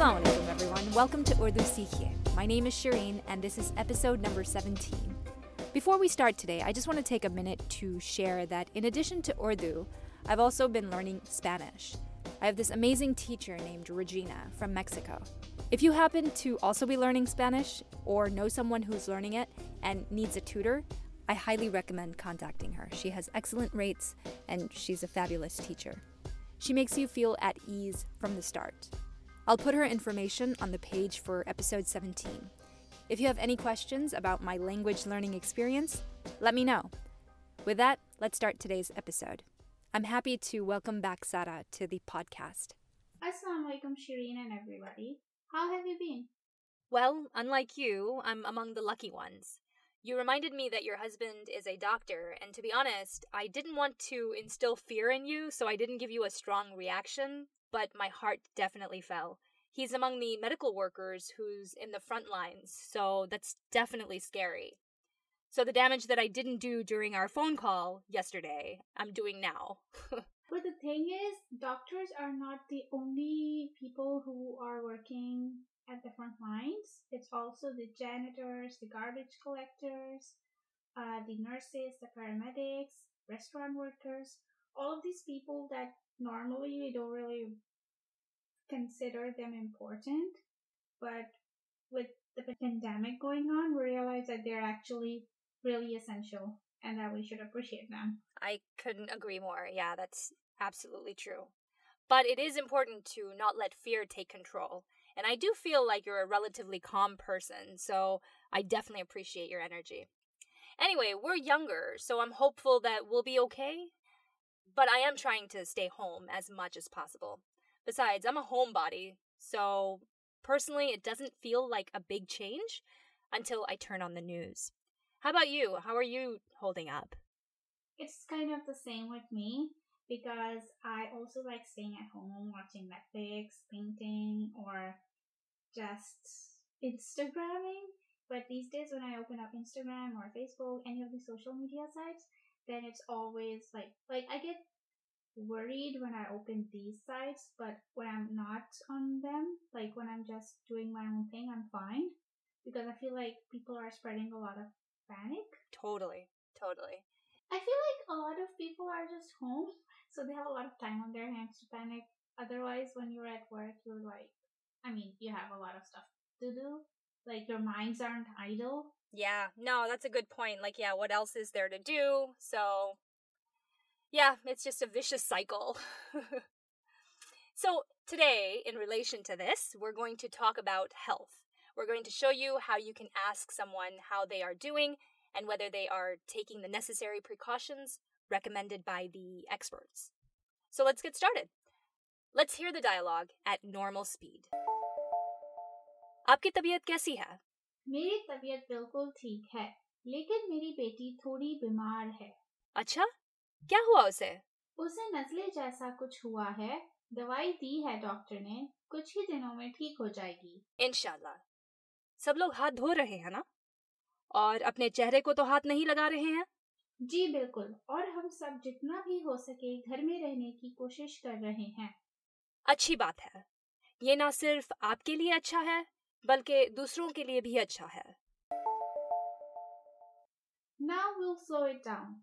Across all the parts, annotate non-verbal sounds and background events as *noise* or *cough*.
Assalamu alaikum, everyone. Welcome to Urdu Seekhiye. My name is Shireen, and this is episode number 17. Before we start today, I just want to take a minute to share that in addition to Urdu, I've also been learning Spanish. I have this amazing teacher named Regina from Mexico. If you happen to also be learning Spanish or know someone who's learning it and needs a tutor, I highly recommend contacting her. She has excellent rates and she's a fabulous teacher. She makes you feel at ease from the start. I'll put her information on the page for episode 17. If you have any questions about my language learning experience, let me know. With that, let's start today's episode. I'm happy to welcome back Sara to the podcast. Assalamu alaikum, Shireen and everybody. How have you been? Well, unlike you, I'm among the lucky ones. You reminded me that your husband is a doctor, and to be honest, I didn't want to instill fear in you, so I didn't give you a strong reaction, but my heart definitely fell. He's among the medical workers who's in the front lines, so that's definitely scary. So the damage that I didn't do during our phone call yesterday, I'm doing now. *laughs* but the thing is, doctors are not the only people who are working at the front lines. It's also the janitors, the garbage collectors, uh, the nurses, the paramedics, restaurant workers, all of these people that normally we don't really consider them important, but with the pandemic going on, we realize that they're actually really essential and that we should appreciate them. I couldn't agree more. Yeah, that's absolutely true. But it is important to not let fear take control. And I do feel like you're a relatively calm person, so I definitely appreciate your energy. Anyway, we're younger, so I'm hopeful that we'll be okay. But I am trying to stay home as much as possible. Besides, I'm a homebody, so personally, it doesn't feel like a big change until I turn on the news. How about you? How are you holding up? It's kind of the same with me because I also like staying at home, watching Netflix, painting, or just Instagramming. But these days, when I open up Instagram or Facebook, any of the social media sites, then it's always like, like I get worried when I open these sites, but when I'm not on them, like when I'm just doing my own thing, I'm fine because I feel like people are spreading a lot of panic. Totally, totally. I feel like a lot of people are just home, so they have a lot of time on their hands to panic. Otherwise, when you're at work, you're like, I mean, you have a lot of stuff to do. Like your minds aren't idle. Yeah, no, that's a good point. Like, yeah, what else is there to do? So yeah, it's just a vicious cycle. *laughs* so, today, in relation to this, we're going to talk about health. We're going to show you how you can ask someone how they are doing and whether they are taking the necessary precautions recommended by the experts. So, let's get started. Let's hear the dialogue at normal speed. आपकी तबीयत कैसी है? मेरी तबीयत बिल्कुल ठीक है लेकिन मेरी बेटी थोड़ी बीमार है। अच्छा क्या हुआ उसे? उसे नजले जैसा कुछ हुआ है दवाई दी है डॉक्टर ने कुछ ही दिनों में ठीक हो जाएगी। इनशाला सब लोग हाथ धो रहे हैं ना? और अपने चेहरे को तो हाथ नहीं लगा रहे हैं? जी बिल्कुल और हम सब जितना भी हो सके घर में रहने की कोशिश कर रहे हैं। अच्छी बात है। ये ना सिर्फ़ आपके लिए अच्छा है बल्कि दूसरों के लिए भी अच्छा है। Now we'll slow it down.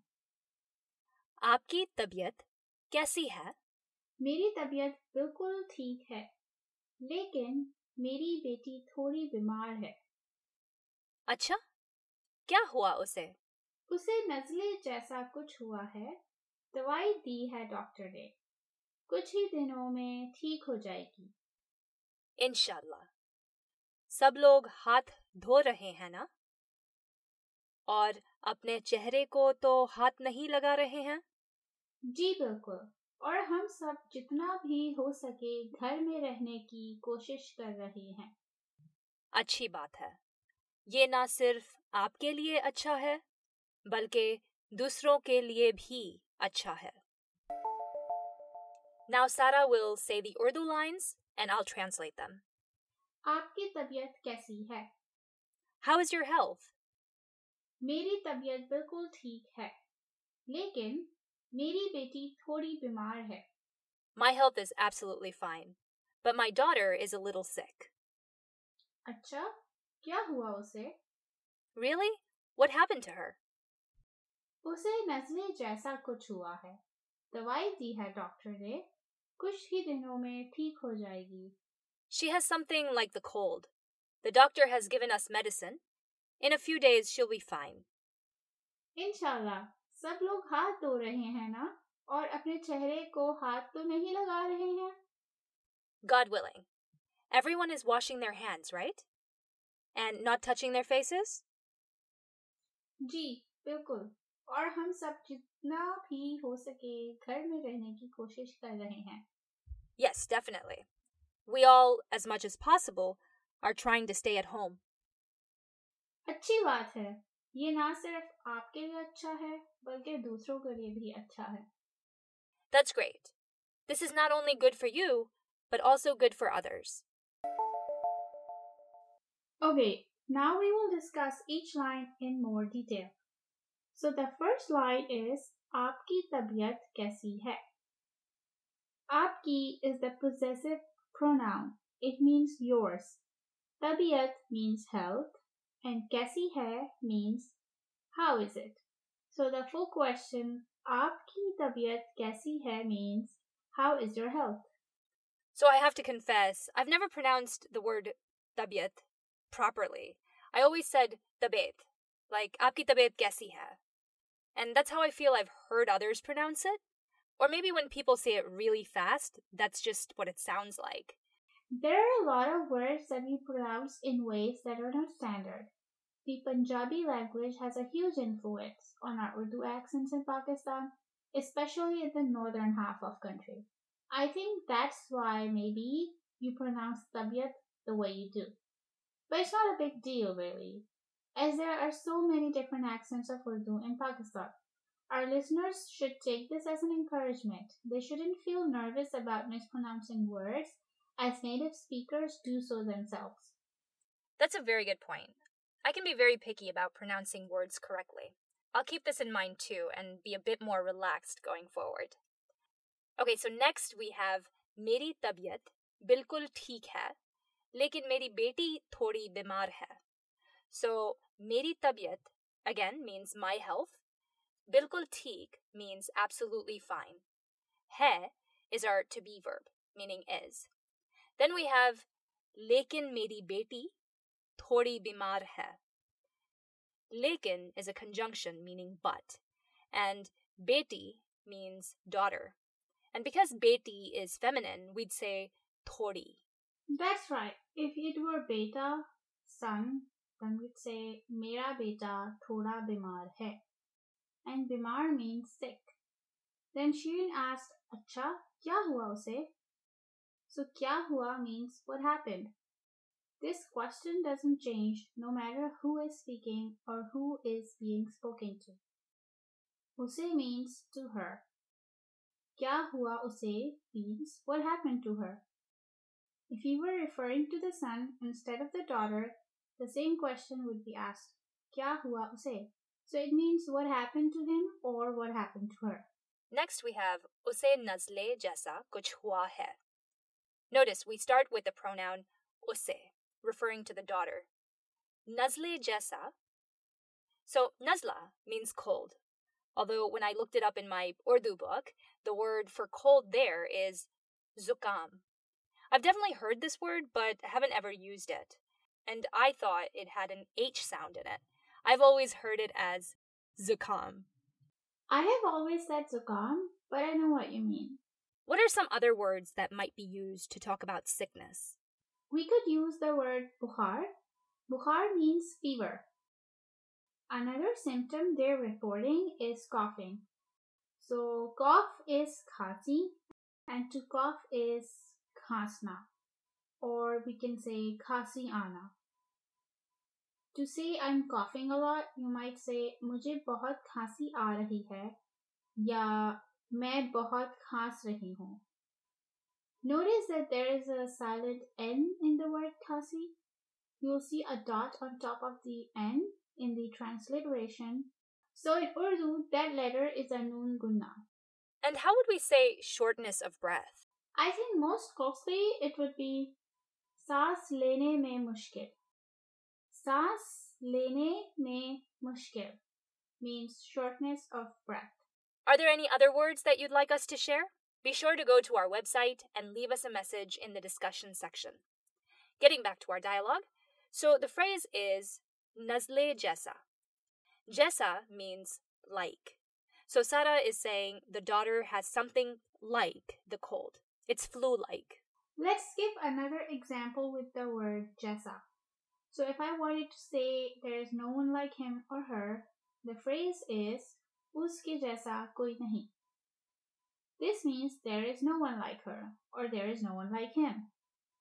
आपकी तबीयत कैसी है? मेरी तबीयत बिल्कुल ठीक है लेकिन मेरी बेटी थोड़ी बीमार है। अच्छा क्या हुआ उसे? उसे नजले जैसा कुछ हुआ है दवाई दी है डॉक्टर ने। कुछ ही दिनों में ठीक हो जाएगी। इनशाला सब लोग हाथ धो रहे हैं ना? और अपने चेहरे को तो हाथ नहीं लगा रहे हैं? जी बिल्कुल। और हम सब जितना भी हो सके घर में रहने की कोशिश कर रहे हैं। अच्छी बात है। ये ना सिर्फ़ आपके लिए अच्छा है बल्कि दूसरों के लिए भी अच्छा है। Now Sarah will say the Urdu lines and I'll translate them. आपकी तबीयत कैसी है How is your health? मेरी तबीयत बिल्कुल ठीक है लेकिन मेरी बेटी थोड़ी बीमार है My health is absolutely fine. but my daughter is a little sick. अच्छा क्या हुआ उसे Really? What happened to her? उसे नजले जैसा कुछ हुआ है दवाई दी है डॉक्टर ने कुछ ही दिनों में ठीक हो जाएगी She has something like the cold. The doctor has given us medicine. In a few days, she'll be fine. इंशाल्लाह सब लोग हाथ धो रहे हैं ना और अपने चेहरे को हाथ तो नहीं लगा रहे हैं God willing. Everyone is washing their hands, right? And not touching their faces? जी बिल्कुल और हम सब जितना भी हो सके घर में रहने की कोशिश कर रहे हैं Yes, definitely. We all, as much as possible, are trying to stay at home. अच्छी बात है ये ना सिर्फ आपके लिए अच्छा है बल्कि दूसरों के लिए भी अच्छा है That's great. This is not only good for you, but also good for others. Okay, now we will discuss each line in more detail. So the first line is आपकी तबीयत कैसी है आपकी is the possessive pronoun. It means yours. Tabiat means health and kaisi hai means how is it. So the full question aapki tabiat kaisi hai means how is your health. So I have to confess, I've never pronounced the word tabiat properly. I always said tabiat, like aapki tabiat kaisi hai. And that's how I feel I've heard others pronounce it. Or maybe when people say it really fast, that's just what it sounds like. There are a lot of words that we pronounce in ways that are not standard. The Punjabi language has a huge influence on our Urdu accents in Pakistan, especially in the northern half of country. I think that's why maybe you pronounce tabiyat the way you do. But it's not a big deal really, as there are so many different accents of Urdu in Pakistan. Our listeners should take this as an encouragement. They shouldn't feel nervous about mispronouncing words, as native speakers do so themselves. That's a very good point. I can be very picky about pronouncing words correctly. I'll keep this in mind too and be a bit more relaxed going forward. Okay, so next we have मेरी तबीयत बिल्कुल ठीक है लेकिन मेरी बेटी थोड़ी बीमार है So मेरी तबीयत again means my health. Bilkul teek means absolutely fine. He is our to be verb, meaning is. Then we have lekin meri beti thodi bimar hai. Lekin is a conjunction meaning but, and beti means daughter. And because beti is feminine, we'd say thodi. That's right. If it were beta, son, then we'd say mera beta thoda bimar hai. And bimar means sick. Then Shireen asked, Acha, kya hua use? So kya hua means what happened. This question doesn't change no matter who is speaking or who is being spoken to. Use means to her. Kya hua use means what happened to her. If you were referring to the son instead of the daughter, the same question would be asked. Kya hua use? So it means what happened to him or what happened to her. Next we have usse nazle jaisa kuch hua hai. Notice we start with the pronoun usse, referring to the daughter. Nazle jaisa. So nazla means cold. Although when I looked it up in my Urdu book, the word for cold there is zukam. I've definitely heard this word, but haven't ever used it. And I thought it had an H sound in it. I've always heard it as zukam. I have always said zukam, but I know what you mean. What are some other words that might be used to talk about sickness? We could use the word bukhar. Bukhar means fever. Another symptom they're reporting is coughing. So cough is khasi and to cough is khasna or we can say khasi ana. To say I'm coughing a lot, you might say मुझे बहुत खांसी आ रही है या मैं बहुत खांस रही हूँ. Notice that there is a silent N in the word khasi. You'll see a dot on top of the N in the transliteration. So in Urdu, that letter is a noon gunna. And how would we say shortness of breath? I think most closely it would be सांस लेने में मुश्किल Sas lene ne mushkil means shortness of breath. Are there any other words that you'd like us to share? Be sure to go to our website and leave us a message in the discussion section. Getting back to our dialogue, so the phrase is nazle jessa. Jessa means like. So Sara is saying the daughter has something like the cold. It's flu like. Let's give another example with the word jessa. So if I wanted to say there is no one like him or her, the phrase is uske jaisa koi nahi. This means there is no one like her or there is no one like him.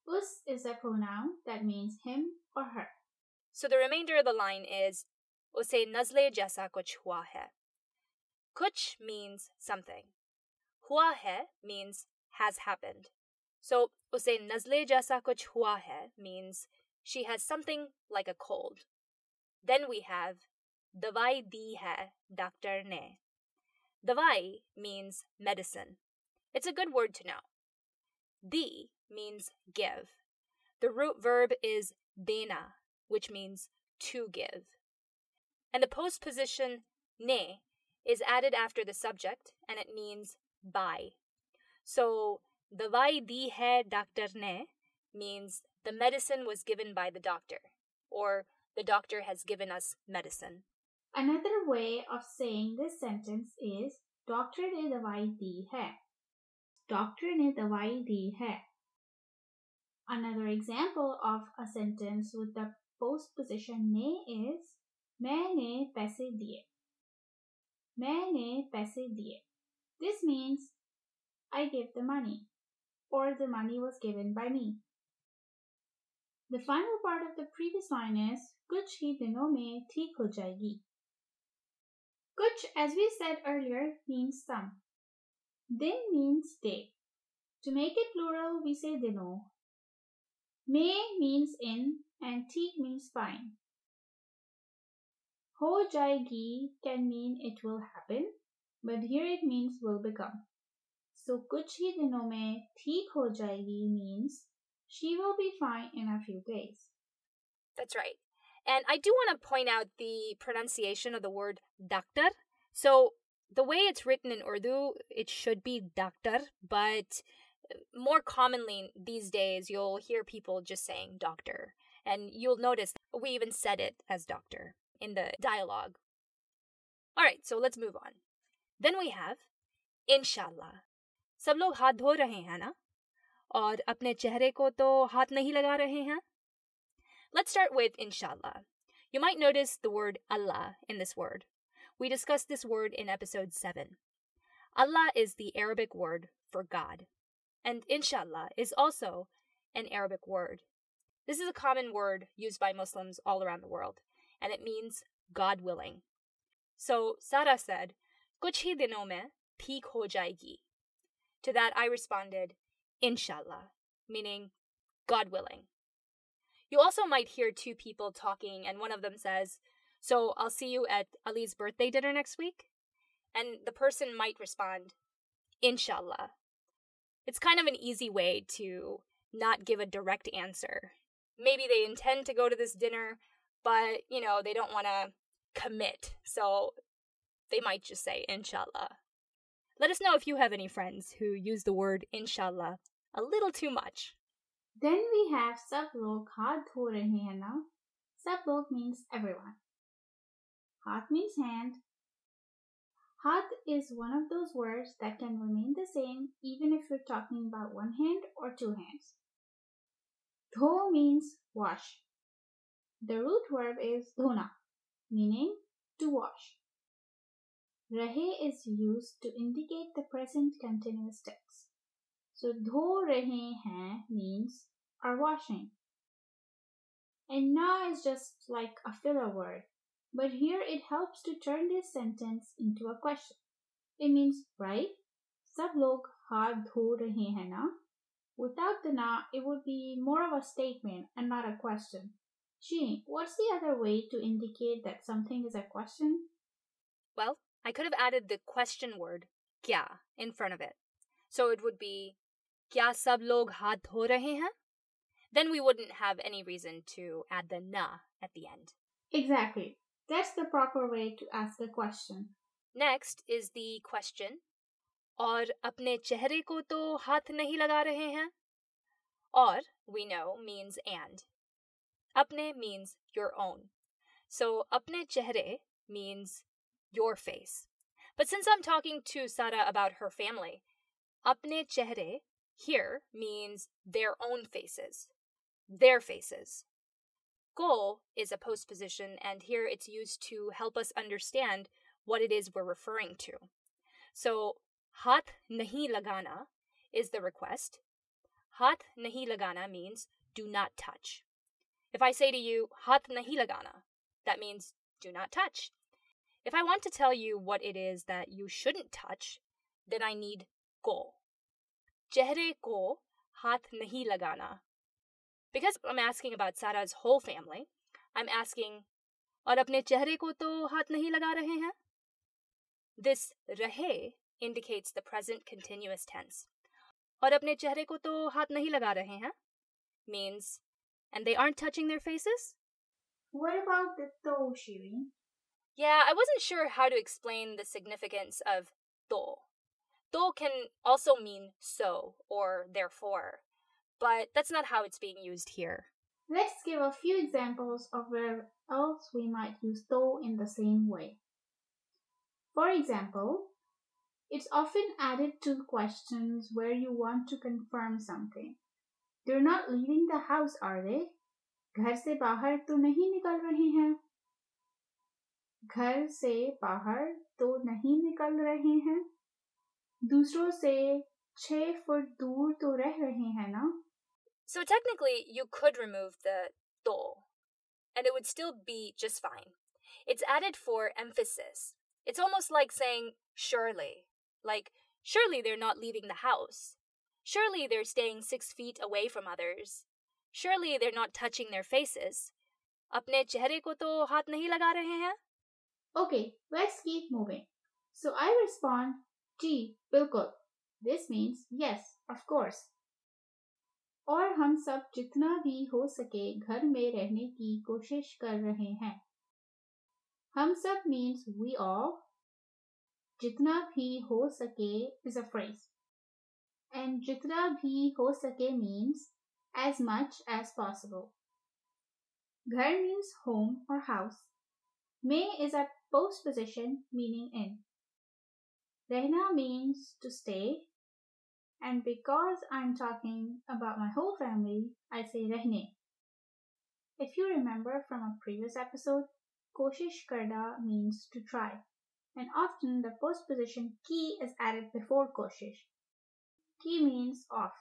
Us is a pronoun that means him or her. So the remainder of the line is उसे नजले जैसा कुछ हुआ है. Kuch means something. Hua hai means has happened. So उसे नजले जैसा कुछ हुआ है means she has something like a cold. Then we have Dawai di hai, doctor ne. Dawai means medicine. It's a good word to know. Di means give. The root verb is dena, which means to give. And the postposition ne is added after the subject and it means by. So, Dawai di hai doctor ne means the medicine was given by the doctor, or the doctor has given us medicine. Another way of saying this sentence is doctor ne dawai di hai. Doctor ne dawai di hai. Another example of a sentence with the postposition ne is मैंने पैसे दिए मैंने पैसे दिए This means I gave the money or the money was given by me. The final part of the previous line is Kuch hi dinon mein theek ho jayegi. Kuch, as we said earlier, means some. Din means day. To make it plural, we say dino. May means in and teak means fine. Ho jayegi can mean it will happen, but here it means will become. So kuch hi dinon mein theek ho jayegi means she will be fine in a few days. That's right. And I do want to point out the pronunciation of the word doctor. So the way it's written in Urdu, it should be doctor, but more commonly these days you'll hear people just saying doctor. And you'll notice we even said it as doctor in the dialogue. All right, so let's move on. Then we have inshallah. सब लोग हाथ धो रहे हैं ना और अपने चेहरे को तो हाथ नहीं लगा रहे हैं Let's start with inshallah. You might notice the word Allah in this word. We discussed this word in episode 7. Allah is the Arabic word for God, and inshallah is also an Arabic word. This is a common word used by Muslims all around the world, and it means God willing. So Sara said, Kuch hi dinon mein theek ho jayegi. To that I responded, Inshallah, meaning God willing. You also might hear two people talking, and one of them says, So I'll see you at Ali's birthday dinner next week? And the person might respond, Inshallah. It's kind of an easy way to not give a direct answer. Maybe they intend to go to this dinner, but, you know, they don't want to commit. So they might just say, Inshallah. Let us know if you have any friends who use the word Inshallah a little too much. Then we have सब लोग हाथ धो रहे हैं ना सब लोग means everyone. Hath means hand. Hath is one of those words that can remain the same even if you're talking about one hand or two hands. Dho means wash. The root verb is dhona, meaning to wash. Rahe is used to indicate the present continuous tense. So dho rahe hain means are washing. And na is just like a filler word, but here it helps to turn this sentence into a question. It means, right? Sab log haath dho rahe hain na? Without the na, it would be more of a statement and not a question. Gee, what's the other way to indicate that something is a question? Well, I could have added the question word kya in front of it. So it would be क्या सब लोग हाथ धो रहे हैं? Then we wouldn't have any reason to add the na at the end. Exactly. That's the proper way to ask a question. Next is the question. और अपने चेहरे को तो हाथ नहीं लगा रहे हैं? Or, we know, means and. Apne means your own. So, apne chehre means your face. But since I'm talking to Sara about her family, apne chehre here means their own faces. Their faces. Ko is a postposition, and here it's used to help us understand what it is we're referring to. So, hat nahi lagana is the request. Hat nahi lagana means do not touch. If I say to you, hat nahi lagana, that means do not touch. If I want to tell you what it is that you shouldn't touch, then I need go. Chehre ko hath nahi lagana. Because I'm asking about Sara's whole family, I'm asking, और अपने चेहरे को तो हाथ नहीं लगा रहे हैं? This रहे indicates the present continuous tense. और अपने चेहरे को तो हाथ नहीं लगा रहे हैं? Means, and they aren't touching their faces? What about the toe, Shireen? Yeah, I wasn't sure how to explain the significance of to. To can also mean so or therefore, but that's not how it's being used here. Let's give a few examples of where else we might use to in the same way. For example, it's often added to questions where you want to confirm something. They're not leaving the house, are they? घर से बाहर तो नहीं निकल रहे हैं घर से बाहर तो नहीं निकल रहे हैं दूसरों से छह फुट दूर तो रह रहे हैं ना So technically, you could remove the to, and it would still be just fine. It's added for emphasis. It's almost like saying surely. Like, surely they're not leaving the house. Surely they're staying six feet away from others. Surely they're not touching their faces. अपने चेहरे को तो हाथ नहीं लगा रहे हैं? Okay, let's keep moving. So I respond, ji bilkul. This means, yes, of course. और हम सब जितना भी हो सके घर में रहने की कोशिश कर रहे हैं हम सब मीन्स वी ऑल जितना भी हो सके इज़ अ फ्रेज एंड जितना भी हो सके means as much as possible घर मीन्स होम और house may is a a postposition meaning in. Rehna means to stay, and because I'm talking about my whole family, I say rehne. If you remember from a previous episode, koshish karda means to try, and often the postposition ki is added before koshish. Ki means off.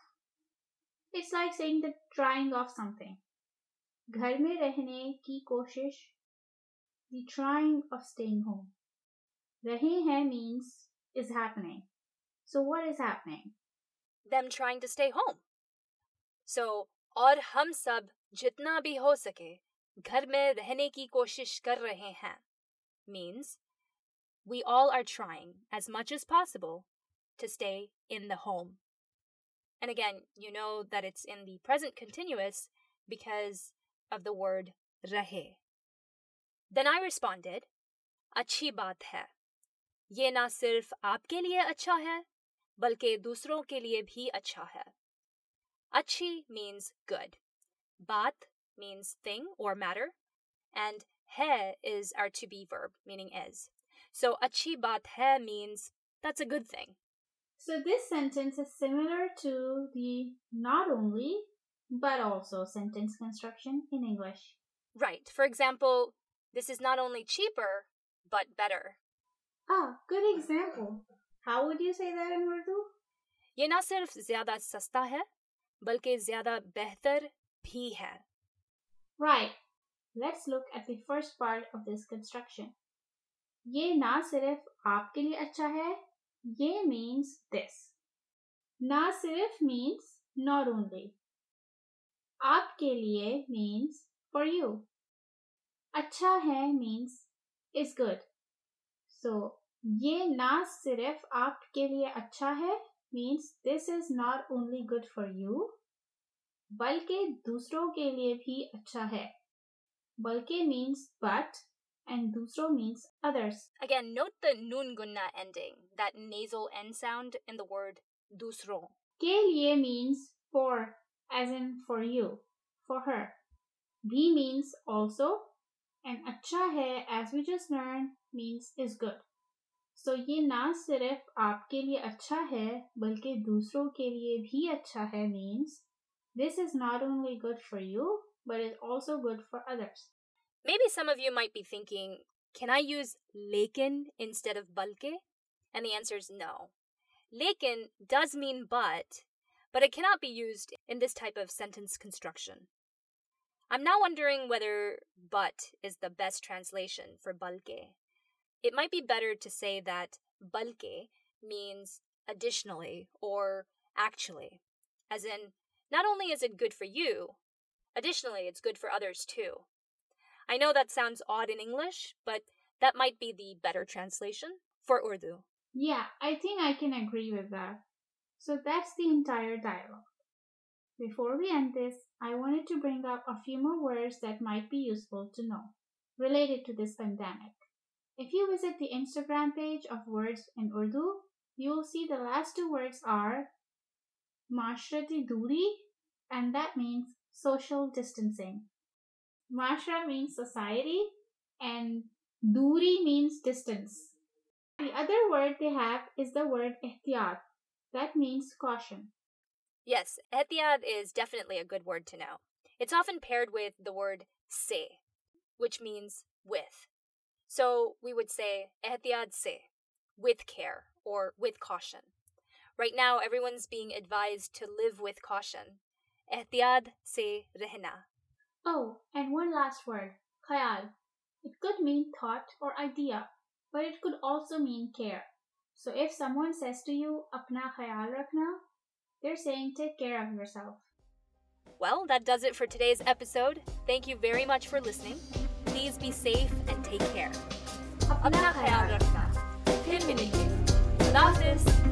It's like saying the trying of something. घर में रहने की कोशिश the trying of staying home. Rahe hai means is happening. So what is happening? Them trying to stay home. So और हम सब जितना भी हो सके घर में रहने की कोशिश कर रहे हैं means we all are trying as much as possible to stay in the home. And again, you know that it's in the present continuous because of the word rahe. Then I responded, अच्छी बात है ये ना सिर्फ आपके लिए अच्छा है बल्कि दूसरों के लिए भी अच्छा है अच्छी means good बात means thing or matter and है is our to be verb meaning is so अच्छी बात है means that's a good thing so this sentence is similar to the not only but also sentence construction in english right for example this is not only cheaper, but better. Ah, good example. How would you say that in Urdu? ये ना सिर्फ ज्यादा सस्ता है बल्कि ज्यादा बेहतर भी है Right. Let's look at the first part of this construction. ये ना सिर्फ आपके लिए अच्छा है ये means this. ना सिर्फ means not only. आपके लिए means for you. अच्छा है मीन्स इज़ गुड सो ये ना सिर्फ़ आपके लिए अच्छा है means this is not only good for you, बल्कि दूसरों के लिए भी अच्छा है. बल्कि means but and दूसरों means others. Again, note the nun gunna ending, that nasal end sound in the word दूसरों. के लिए means for, as in for you, for her. भी means also, and अच्छा है, as we just learned, means is good. So ये ना सिर्फ आपके लिए अच्छा है बल्कि दूसरों के लिए भी अच्छा है means this is not only good for you but is also good for others. Maybe some of you might be thinking, can I use lekin instead of balke? And the answer is no. Lekin does mean but, but it cannot be used in this type of sentence construction. I'm now wondering whether but is the best translation for balke. It might be better to say that balke means additionally or actually, as in, not only is it good for you, additionally, it's good for others too. I know that sounds odd in English, but that might be the better translation for Urdu. Yeah, I think I can agree with that. So that's the entire dialogue. Before we end this, I wanted to bring up a few more words that might be useful to know related to this pandemic. If you visit the Instagram page of Words in Urdu, you will see the last two words are Mashrati Duri, and that means social distancing. Mashra means society, and Duri means distance. The other word they have is the word ihtiyat, that means caution. Yes, ehtiyat is definitely a good word to know. It's often paired with the word se, which means with. So we would say ehtiyat se, with care or with caution. Right now, everyone's being advised to live with caution. Ehtiyat se rehna. Oh, and one last word, khayal. It could mean thought or idea, but it could also mean care. So if someone says to you, apna khayal rakhna, they're saying take care of yourself. Well, that does it for today's episode. Thank you very much for listening. Please be safe and take care. Apna अपना ख्याल रखना फिर मिलेंगे खुदा हाफिज़